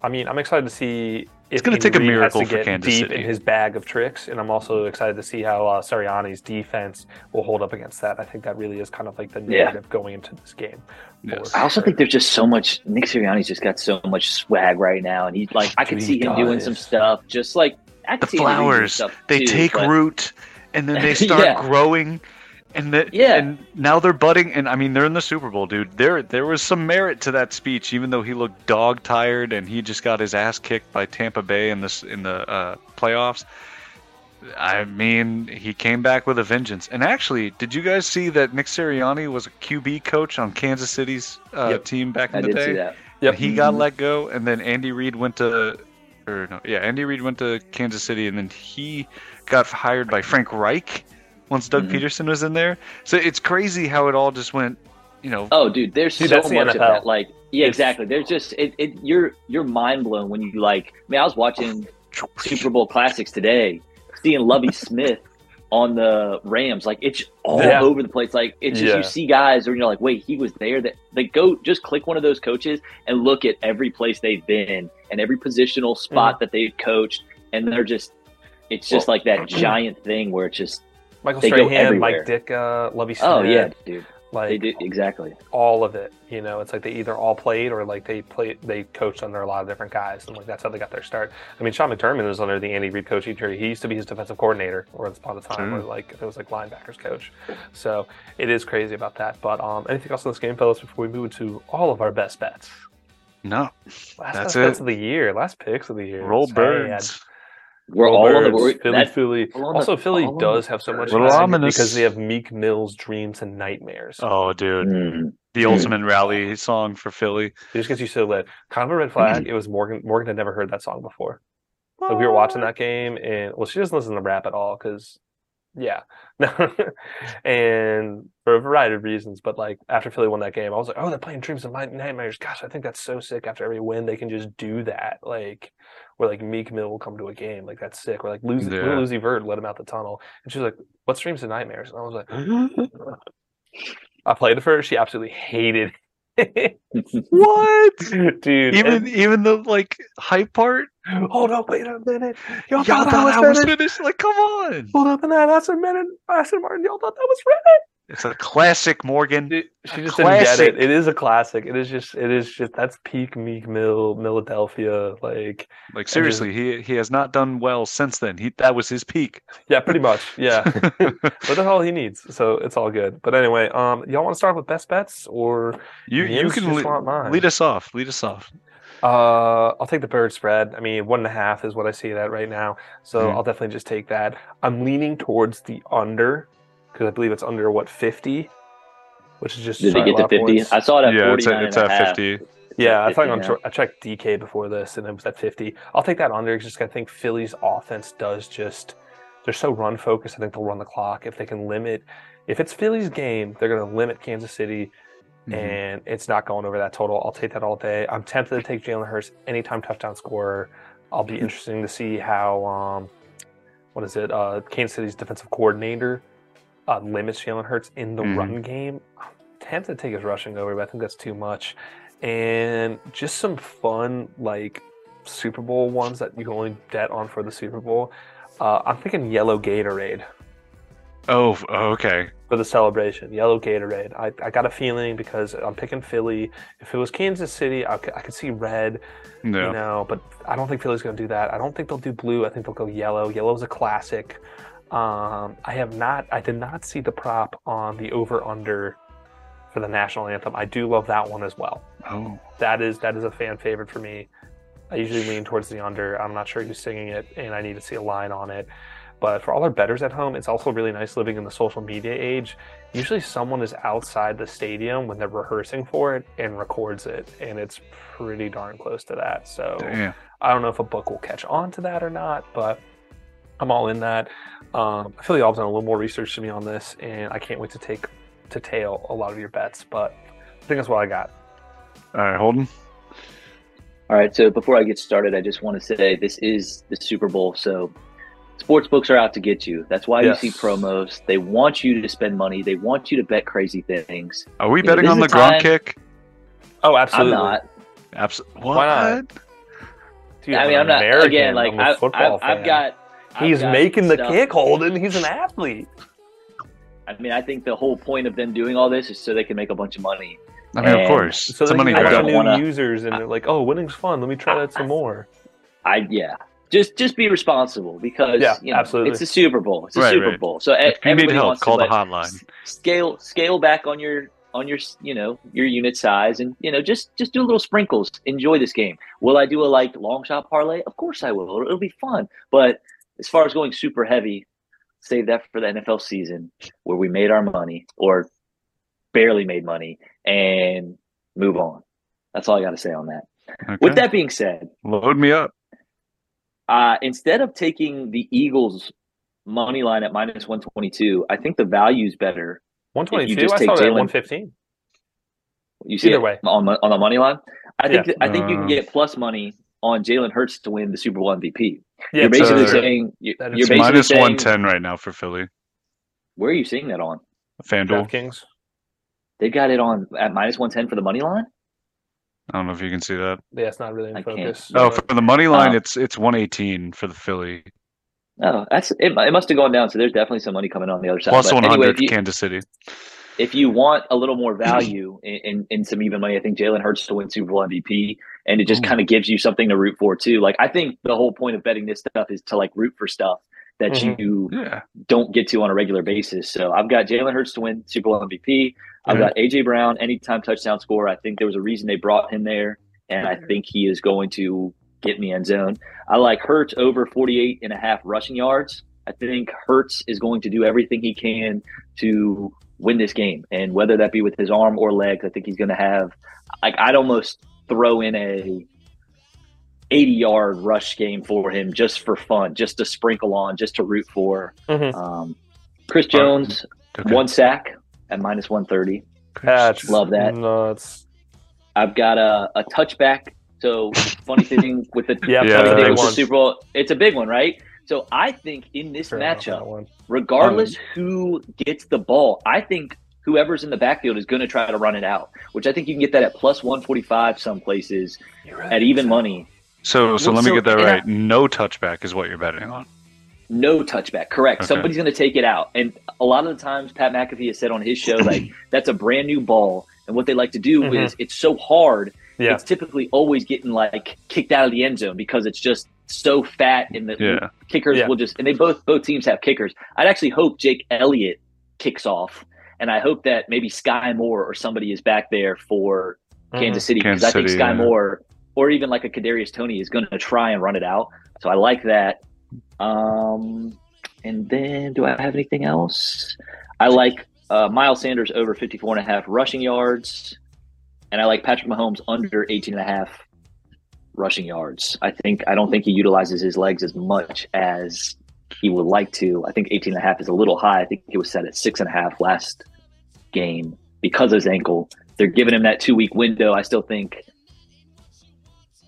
I mean, I'm excited to see if gonna take a has miracle to for get Kansas deep City. in his bag of tricks, and I'm also excited to see how uh, Sirianni's defense will hold up against that. I think that really is kind of like the Yeah. narrative going into this game. Yes. I also think there's just so much. Nick Sirianni's just got so much swag right now, and he's like, I could see him doing some stuff, just like I The could see him doing some flowers stuff they too, take but- root, and then they start Yeah. growing. And that, Yeah. and now they're budding, and I mean they're in the Super Bowl, dude. There, there was some merit to that speech, even though he looked dog tired and he just got his ass kicked by Tampa Bay in this in the uh, playoffs. I mean, he came back with a vengeance. And actually, did you guys see that Nick Sirianni was a QB coach on Kansas City's uh, Yep. team back in I the did day? see that. Yep. He got Mhm. let go, and then Andy Reid went to, or no, yeah, Andy Reid went to Kansas City, and then he got hired by Frank Reich once Doug Mhm. Pederson was in there. So it's crazy how it all just went, you know. Oh, dude, there's Dude, so that's the much of that. Like, yeah, It's- exactly. There's just it, it. You're you're mind blown when you like. I mean, I was watching Super Bowl classics today, seeing Lovie Smith on the Rams. Like, it's all Yeah. over the place. Like, it's just Yeah. you see guys, or you're like, wait, he was there. That like go just click one of those coaches and look at every place they've been and every positional spot Mm-hmm. that they've coached, and they're just. It's just like that giant thing where it's just. Michael They go Strahan. Mike Ditka, Lovie Smith. Oh yeah, dude. Like They do exactly. all of it. You know, it's like they either all played or like they played, they coached under a lot of different guys, and like that's how they got their start. I mean, Sean McDermott was under the Andy Reid coaching tree. He used to be his defensive coordinator, or upon the time, True. or like it was like linebackers coach. So it is crazy about that. But um, anything else in this game, fellas, before we move to all of our best bets? No, Last That's best bets of the year, last picks of the year. roll Sad. birds. We're Roll all on the Birds, we're- Philly, that- Philly. all on the- Also, Philly does have so much birds. Little magic ominous. because they have Meek Mill's dreams and nightmares. Oh, dude, Mm. the ultimate rally song for Philly. It just gets you so lit. Kind of a red flag. it was Morgan. Morgan had never heard that song before. Like we were watching that game, and well, she doesn't listen to rap at all because, yeah, no, and for a variety of reasons. But like after Philly won that game, I was like, oh, they're playing Dreams and Nightmares. Gosh, I think that's so sick. After every win, they can just do that. Like where like Meek Mill will come to a game, like that's sick. Or like Lucy, Yeah. Vert let him out the tunnel, and she was like, "What streams and Nightmares?" And I was like, I played it for her. She absolutely hated. it. What? Dude, Even and- even the like hype part. hold up, wait a minute. Y'all, Y'all thought, thought that I was was finished? Like, come on! Hold up, and that that's a minute. Aston Martin. Y'all thought that was finished? It's a classic, Morgan. Dude, she A just didn't get it. It is a classic. It is just. It is just. That's peak Meek Mill, Philadelphia. Like, Like seriously, he he has not done well since then. He that was his peak. yeah, pretty much. Yeah, but that's all he needs. So it's all good. But anyway, um, y'all want to start with best bets or? You you can just lead, lead us off. Lead us off. Uh, I'll take the bird spread. I mean, one and a half is what I see that right now. So Mhm. I'll definitely just take that. I'm leaning towards the under because I believe it's under what 50, which is just Did they get to 50? I saw it at Yeah, it's at, it's at half. fifty. Yeah, I 50 thought on, now. I checked DK before this, and it was at 50. I'll take that under because I think Philly's offense does just they're so run focused. I think they'll run the clock if they can limit. If it's Philly's game, they're going to limit Kansas City, Mhm. and it's not going over that total. I'll take that all day. I'm tempted to take Jalen Hurts anytime touchdown scorer. I'll be interesting to see how um, what is it? Uh, Kansas City's defensive coordinator uh, limits Jalen Hurts in the Mhm. run game. I'm tempted to take his rushing over, but I think that's too much. And just some fun like Super Bowl ones that you can only bet on for the Super Bowl. Uh, I'm thinking yellow Gatorade Oh, oh, okay. for the celebration. Yellow Gatorade. I, I got a feeling because I'm picking Philly. If it was Kansas City, I could, I could see red, No. you know, but I don't think Philly's going to do that. I don't think they'll do blue. I think they'll go yellow. Yellow's a classic. Um, I have not, I did not see the prop on the over under for the national anthem. I do love that one as well. Oh. That is that is a fan favorite for me. I usually lean towards the under. I'm not sure who's singing it, and I need to see a line on it. But for all our betters at home, it's also really nice living in the social media age. Usually, someone is outside the stadium when they're rehearsing for it and records it, and it's pretty darn close to that. So Damn. I don't know if a book will catch on to that or not, but I'm all in that. Um, I feel like y'all have done a little more research to me on this, and I can't wait to take to tail a lot of your bets. But I think that's what I got. All right, Holden. All right. So before I get started, I just want to say this is the Super Bowl. So sports books are out to get you. That's why Yes. you see promos. They want you to spend money. They want you to bet crazy things. Are we You betting this on the is a time- Gronk kick? Oh, absolutely. I'm not. Absolutely. Why not? Dude, I I'm mean, I'm not. American. Again, like I'm a I, football I, I've got. I've He's got making the stuff- kick, Holden. He's an athlete. I mean, I think the whole point of them doing all this is so they can make a bunch of money. I mean, of course. So it's a then money you I get grab. new wanna- users, and they're like, "Oh, winning's fun. Let me try that some more." I yeah. Just just be responsible because Yeah, you know, absolutely. it's a Super Bowl. It's a Right, Super right. Bowl. So If you need everybody help, wants to call the let- hotline. Scale scale back on your on your you know your unit size and you know just just do little sprinkles. Enjoy this game. Will I do a like long shot parlay? Of course I will. It'll be fun. But as far as going super heavy, save that for the NFL season where we made our money or barely made money and move on. That's all I got to say on that. Okay. With that being said, Load me up. uh, instead of taking the Eagles money line at minus 122, I think the value's better. One If you twenty-two. just I take saw that at Jalen- one fifteen. You see Either it way. on the, on the money line. I think Yeah. I think you can Uh. get plus money on Jalen Hurts to win the Super Bowl MVP. Yeah, you're basically uh, saying you're, you're basically saying 110 right now for Philly. where are you seeing that on? FanDuel. Kings. They got it on at minus 110 for the money line. I don't know if you can see that. Yeah, it's not really in I can't. focus. Oh, but- for the money line, Uh, it's it's 118 for the Philly. Oh, that's it. It must have gone down. So there's definitely some money coming on the other side. Plus But 100 anyway, if Kansas City. If you want a little more value in, in, in some even money, I think Jalen Hurts to win Super Bowl MVP, and it just Ooh. kind of gives you something to root for too. Like I think the whole point of betting this stuff is to like root for stuff that Mhm. you Yeah. don't get to on a regular basis. So I've got Jalen Hurts to win Super Bowl MVP. I've Mhm. got AJ Brown anytime touchdown score. I think there was a reason they brought him there, and I think he is going to get me in end zone. I like Hurts over 48 and a half rushing yards. I think Hurts is going to do everything he can to win this game, and whether that be with his arm or legs, I think he's going to have. Like I'd almost throw in a 80 yard rush game for him just for fun, just to sprinkle on, just to root for. Mhm. Um, Chris Jones, Okay. one sack at minus 130. That's Love that. Nuts. I've got a, a touchback. So funny thing with the Yeah, Yeah, funny that's thing with the Super Bowl, it's a big one, right? So I think in this Fair matchup, one. regardless who gets the ball, I think whoever's in the backfield is going to try to run it out. Which I think you can get that at plus 145 some places You really at even so? money. So so Well, let me so- get that and I- right. No touchback is what you're betting on. No touchback, correct. Okay. Somebody's going to take it out. And a lot of the times, Pat McAfee has said on his show, like, that's a brand new ball. And what they like to do Mhm. is it's so hard, Yeah. it's typically always getting like kicked out of the end zone because it's just so fat and the Yeah. kickers Yeah. will just, and they both, both teams have kickers. I'd actually hope Jake Elliott kicks off. And I hope that maybe Skyy Moore or somebody is back there for Mhm. Kansas City because I think Skyy yeah. Moore or even like a Kadarius Toney is going to try and run it out. So I like that. Um, and then do I have anything else? I like uh, Miles Sanders over 54 and a half rushing yards. And I like Patrick Mahomes under 18 and a half rushing yards. I think I don't think he utilizes his legs as much as he would like to. I think 18 and a half is a little high. I think he was set at six and a half last game because of his ankle. They're giving him that two week window. I still think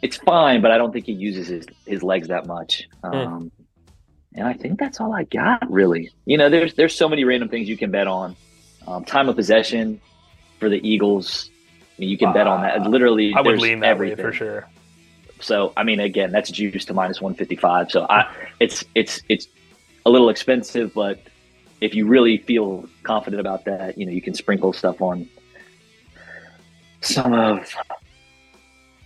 it's fine, but I don't think he uses his, his legs that much. Um, And I think that's all I got, really. You know, there's there's so many random things you can bet on. Um, time of possession for the Eagles. I mean, you can bet on that. Literally, I would there's lean that way everything. for sure. So I mean, again, that's juice to minus one fifty five. So I, it's it's it's a little expensive, but if you really feel confident about that, you know, you can sprinkle stuff on some of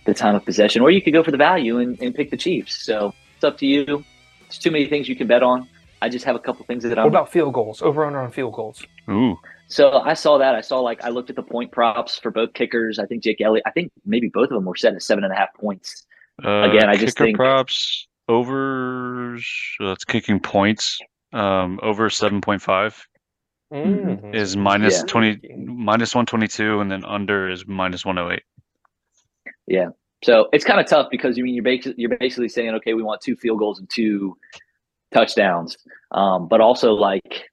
the time of possession, or you could go for the value and, and pick the Chiefs. So it's up to you. There's too many things you can bet on. I just have a couple things that I'm. about field goals? Over under on field goals. Ooh, So I saw that. I saw like I looked at the point props for both kickers. I think Jake Elliott. I think maybe both of them were set at seven and a half points. uh, Again, I just think- props over. So that's kicking points. Um, over seven point five Mhm. is minus Yeah. twenty, minus one twenty two, and then under is minus one oh eight. Yeah. So it's kind of tough because you mean you're basically you're basically saying, okay, we want two field goals and two touchdowns, um, but also like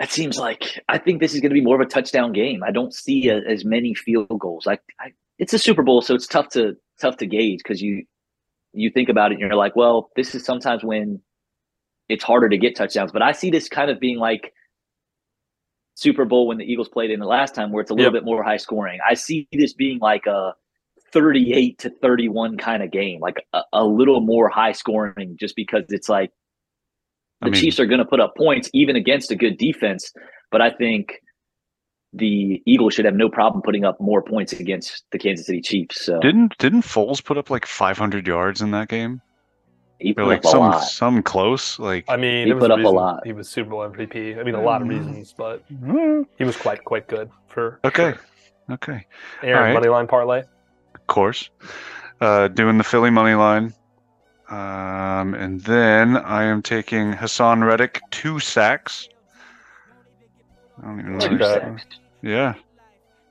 that seems like I think this is going to be more of a touchdown game. I don't see a, as many field goals. I, I it's a Super Bowl, so it's tough to tough to gauge because you you think about it and you're like, well, this is sometimes when it's harder to get touchdowns. But I see this kind of being like Super Bowl when the Eagles played in the last time, where it's a little Yep. bit more high scoring. I see this being like a 38 to 31 kind of game, like a, a little more high scoring, just because it's like I the mean- Chiefs are going to put up points even against a good defense. But I think the Eagles should have no problem putting up more points against the Kansas City Chiefs. So Didn't didn't Foles put up like five hundred yards in that game? he put like up a some lot. some close. Like I mean, He it was put up a reason lot. He was Super Bowl MVP. I mean, a lot of reasons, but mm, he was quite quite good for. okay, sure. okay, Aaron, All right. money line parlay. of course. Uh, doing the Philly money line. Um, and then I am taking Haason Reddick two sacks. I don't even know. Two this- sacks. Yeah,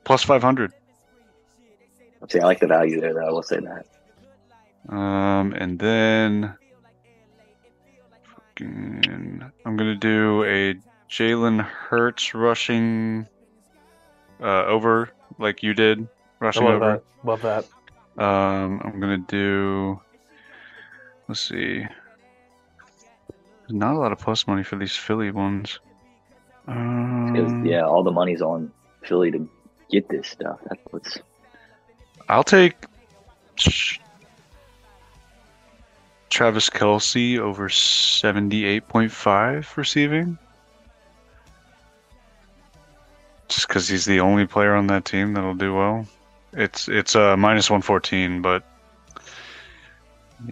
plus five hundred. See, I like the value there, though. I will say that. Um, and then fucking, I'm gonna do a Jalen Hurts rushing uh, over like you did, I rushing love over. that. Love that. Um, I'm gonna do. Let's see. There's not a lot of plus money for these Philly ones. Um, yeah, all the money's on Philly to get this stuff. That's what's I'll take Travis Kelce over 78.5 receiving. Just because he's the only player on that team that'll do well. It's it's uh, minus 114, but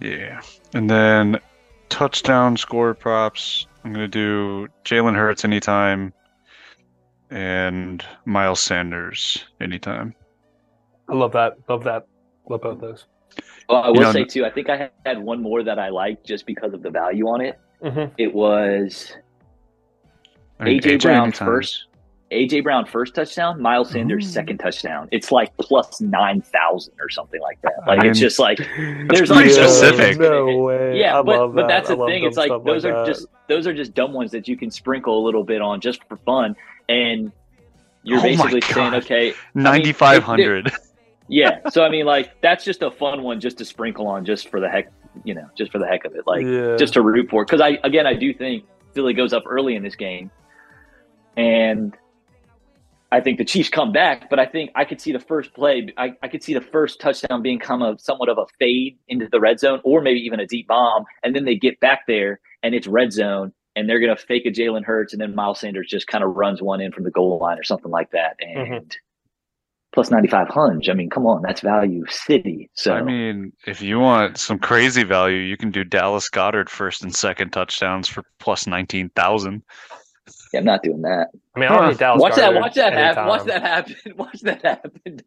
yeah. And then touchdown score props. I'm going to do Jalen Hurts anytime and Miles Sanders anytime. I love that. Love that. Love both those. Well, I You will know, say too. I think I had one more that I liked just because of the value on it. hmm It was I mean, AJ Brown anytime. first. AJ Brown first touchdown, Miles Sanders Ooh. second touchdown. It's like plus nine thousand or something like that. I Like it's just like there's like no- specific. No way. Yeah, I but love but that's I the love thing. It's like those like are that. just those are just dumb ones that you can sprinkle a little bit on just for fun, and you're Oh basically saying, okay, 9,500. yeah. So I mean, like that's just a fun one just to sprinkle on, just for the heck, you know, just for the heck of it, like yeah. just to root for. Because I again, I do think Philly goes up early in this game, and I think the Chiefs come back. But I think I could see the first play. I, I could see the first touchdown being kind of somewhat of a fade into the red zone, or maybe even a deep bomb, and then they get back there and it's red zone. And they're going to fake a Jalen Hurts, and then Miles Sanders just kind of runs one in from the goal line or something like that. Mm-hmm. And plus 95 hunch. I mean, come on, that's value city. So I mean, if you want some crazy value, you can do Dallas Goedert first and second touchdowns for plus 19,000. Yeah, I'm not doing that. I mean, I don't need Dallas watch that, watch that happen. Watch that happen. Watch that happen.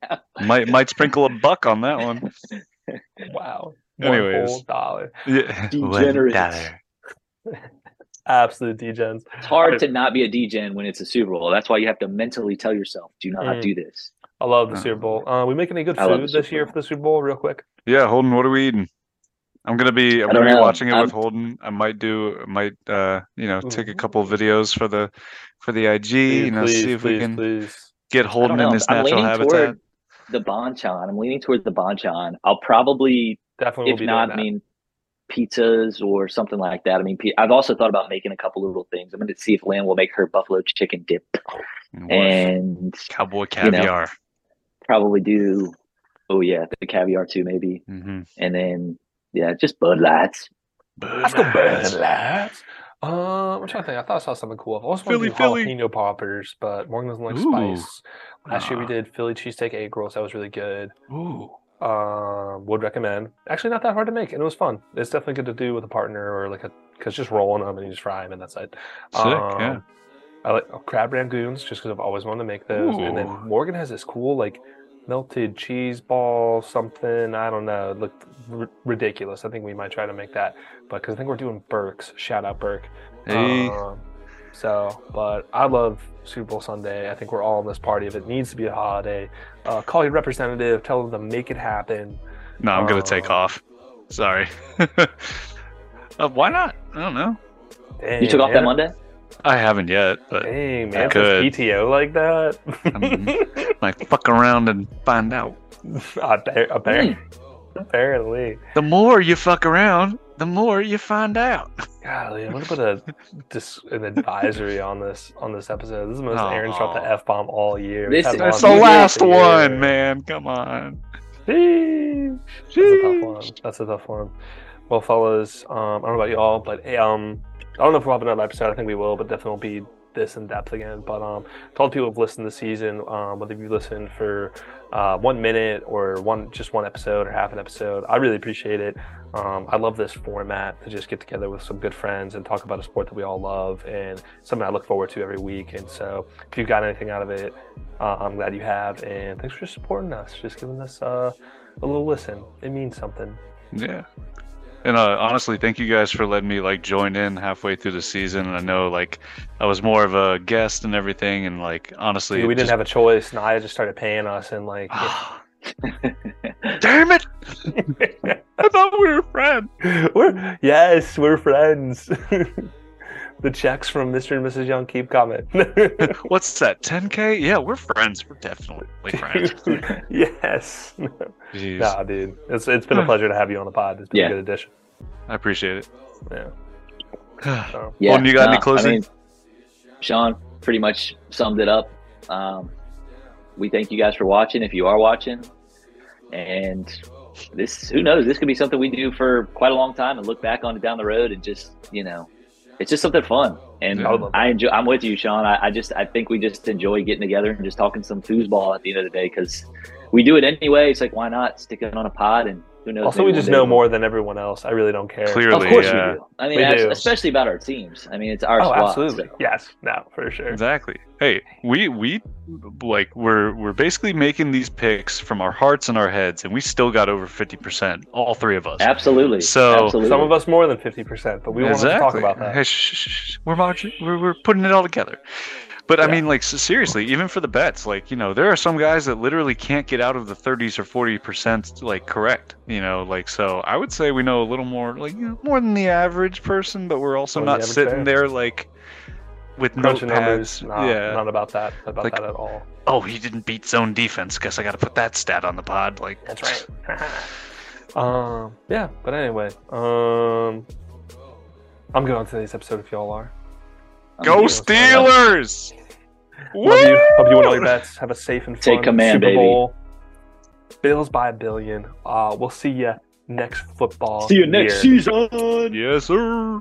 Might might sprinkle a buck on that one. Wow. Anyways. One whole dollar. Yeah. Degenerates. Absolute degens. It's hard to not be a degen when it's a Super Bowl. That's why you have to mentally tell yourself, do not Mm. do this. I love the Uh, Super Bowl. Uh, we making any good I food this year for the Super Bowl, real quick? Yeah, Holden, what are we eating? I'm gonna be. I'm gonna be know. watching it I'm- with Holden. I might do. I might. Uh, you know, take a couple of videos for the for the IG. you know, please, see if we please, can please. get I Holden in know. his I'm natural leaning habitat. toward the Bonchon. I'm leaning towards the Bonchon. I'll probably, Definitely if not, I mean, pizzas or something like that. I mean, I've also thought about making a couple little things. I'm going to see if Lynn will make her buffalo chicken dip Woof. and Cowboy you know, caviar. probably do. Oh yeah, the caviar too, maybe, hmm and then yeah, just Bud Lights. Let's go Bud Lights. Um, I'm trying to think. I thought I saw something cool. I also want Philly, to do Philly. jalapeno poppers, but Morgan doesn't like Ooh. spice. Last year we did Philly cheesesteak egg rolls. That was really good. Ooh. Um, would recommend. Actually, not that hard to make, and it was fun. It's definitely good to do with a partner or like a because just rolling them and you just fry them and that's it. Sick. Um, yeah. I like oh, crab rangoons just because I've always wanted to make those. And then Morgan has this cool like melted cheese ball something. I don't know. It looked r- ridiculous. I think we might try to make that, but because I think we're doing Burke's. Shout out Burke. Hey. Um, so, but I love Super Bowl Sunday. I think we're all in this party. If it needs to be a holiday, uh, call your representative. Tell them to make it happen. no, I'm gonna take off. Sorry. uh, why not? I don't know. Dang, You took off that. Monday. I haven't yet, but Dang, I man. could. Does PTO like that? Um, like fuck around and find out. Appar- appar- Hmm. Apparently. The more you fuck around, the more you find out. Golly, I'm gonna put a dis- an advisory on this on this episode. This is the most Aaron's dropped the f bomb all year. This is- one That's the last one, years. man. Come on. Sheesh. That's a tough one. That's a tough one. Well, fellas, um, I don't know about y'all, but um, I don't know if we'll have another episode. I think we will, but definitely won't be this in depth again. But um, to all the people who've listened this season, um, whether you listened for uh, one minute or one just one episode or half an episode, I really appreciate it. Um, I love this format to just get together with some good friends and talk about a sport that we all love and something I look forward to every week. And so, if you got anything out of it, uh, I'm glad you have. And thanks for supporting us, just giving us uh, a little listen. It means something. Yeah. And uh, honestly, thank you guys for letting me like join in halfway through the season. And I know like I was more of a guest and everything, and like honestly, we didn't just- have a choice. Naya just started paying us, and like, Damn it! I thought we were friends. we're yes, we're friends. the checks from Mr. and Mrs. Young keep coming. What's that? 10k? Yeah, we're friends. We're definitely friends. yes. Jeez. Nah, dude, it's it's been a pleasure to have you on the pod. It's been Yeah. a good addition. I appreciate it. Yeah. So, Yeah. Holden, you got any closing? I mean, Sean pretty much summed it up. Um, we thank you guys for watching. If you are watching, and this, who knows, this could be something we do for quite a long time and look back on it down the road and just, you know, it's just something fun. And Yeah. I I enjoy. I'm with you, Sean. I, I just, I think we just enjoy getting together and just talking some foosball at the end of the day because we do it anyway. It's like, why not stick it on a pod and who knows? Also, we just know more than everyone else. I really don't care. Clearly. Of course yeah. we do. I mean, We abs- do. especially about our teams. I mean, it's our Oh, squad. absolutely. so- Yes. No, for sure. Exactly. Hey, we we like we're we're basically making these picks from our hearts and our heads, and we still got over fifty percent, all three of us. Absolutely. So- absolutely. Some of us more than fifty percent, but we won't have to talk about that. Hey, shh, shh, shh, shh. We're marching. We're, we're putting it all together. But I mean, like s- seriously, even for the bets, like you know, there are some guys that literally can't get out of the 30s or 40 percent, like correct. You know, like so. I would say we know a little more, like you know, more than the average person, but we're also More not the sitting fan. there like with Crunching notepads. numbers, nah, yeah. not about that. About Like- that at all. oh, he didn't beat zone defense. Guess I got to put that stat on the pod. Like That's right. um, yeah, but anyway, um, I'm good on today's episode if y'all are. I'm Go here. Steelers! Love you. Hope you win all your bets. Have a safe and fun Take command, Super baby. Bowl. Bills by a billion. Uh, we'll see you next football. See you next year. season. Yes, sir.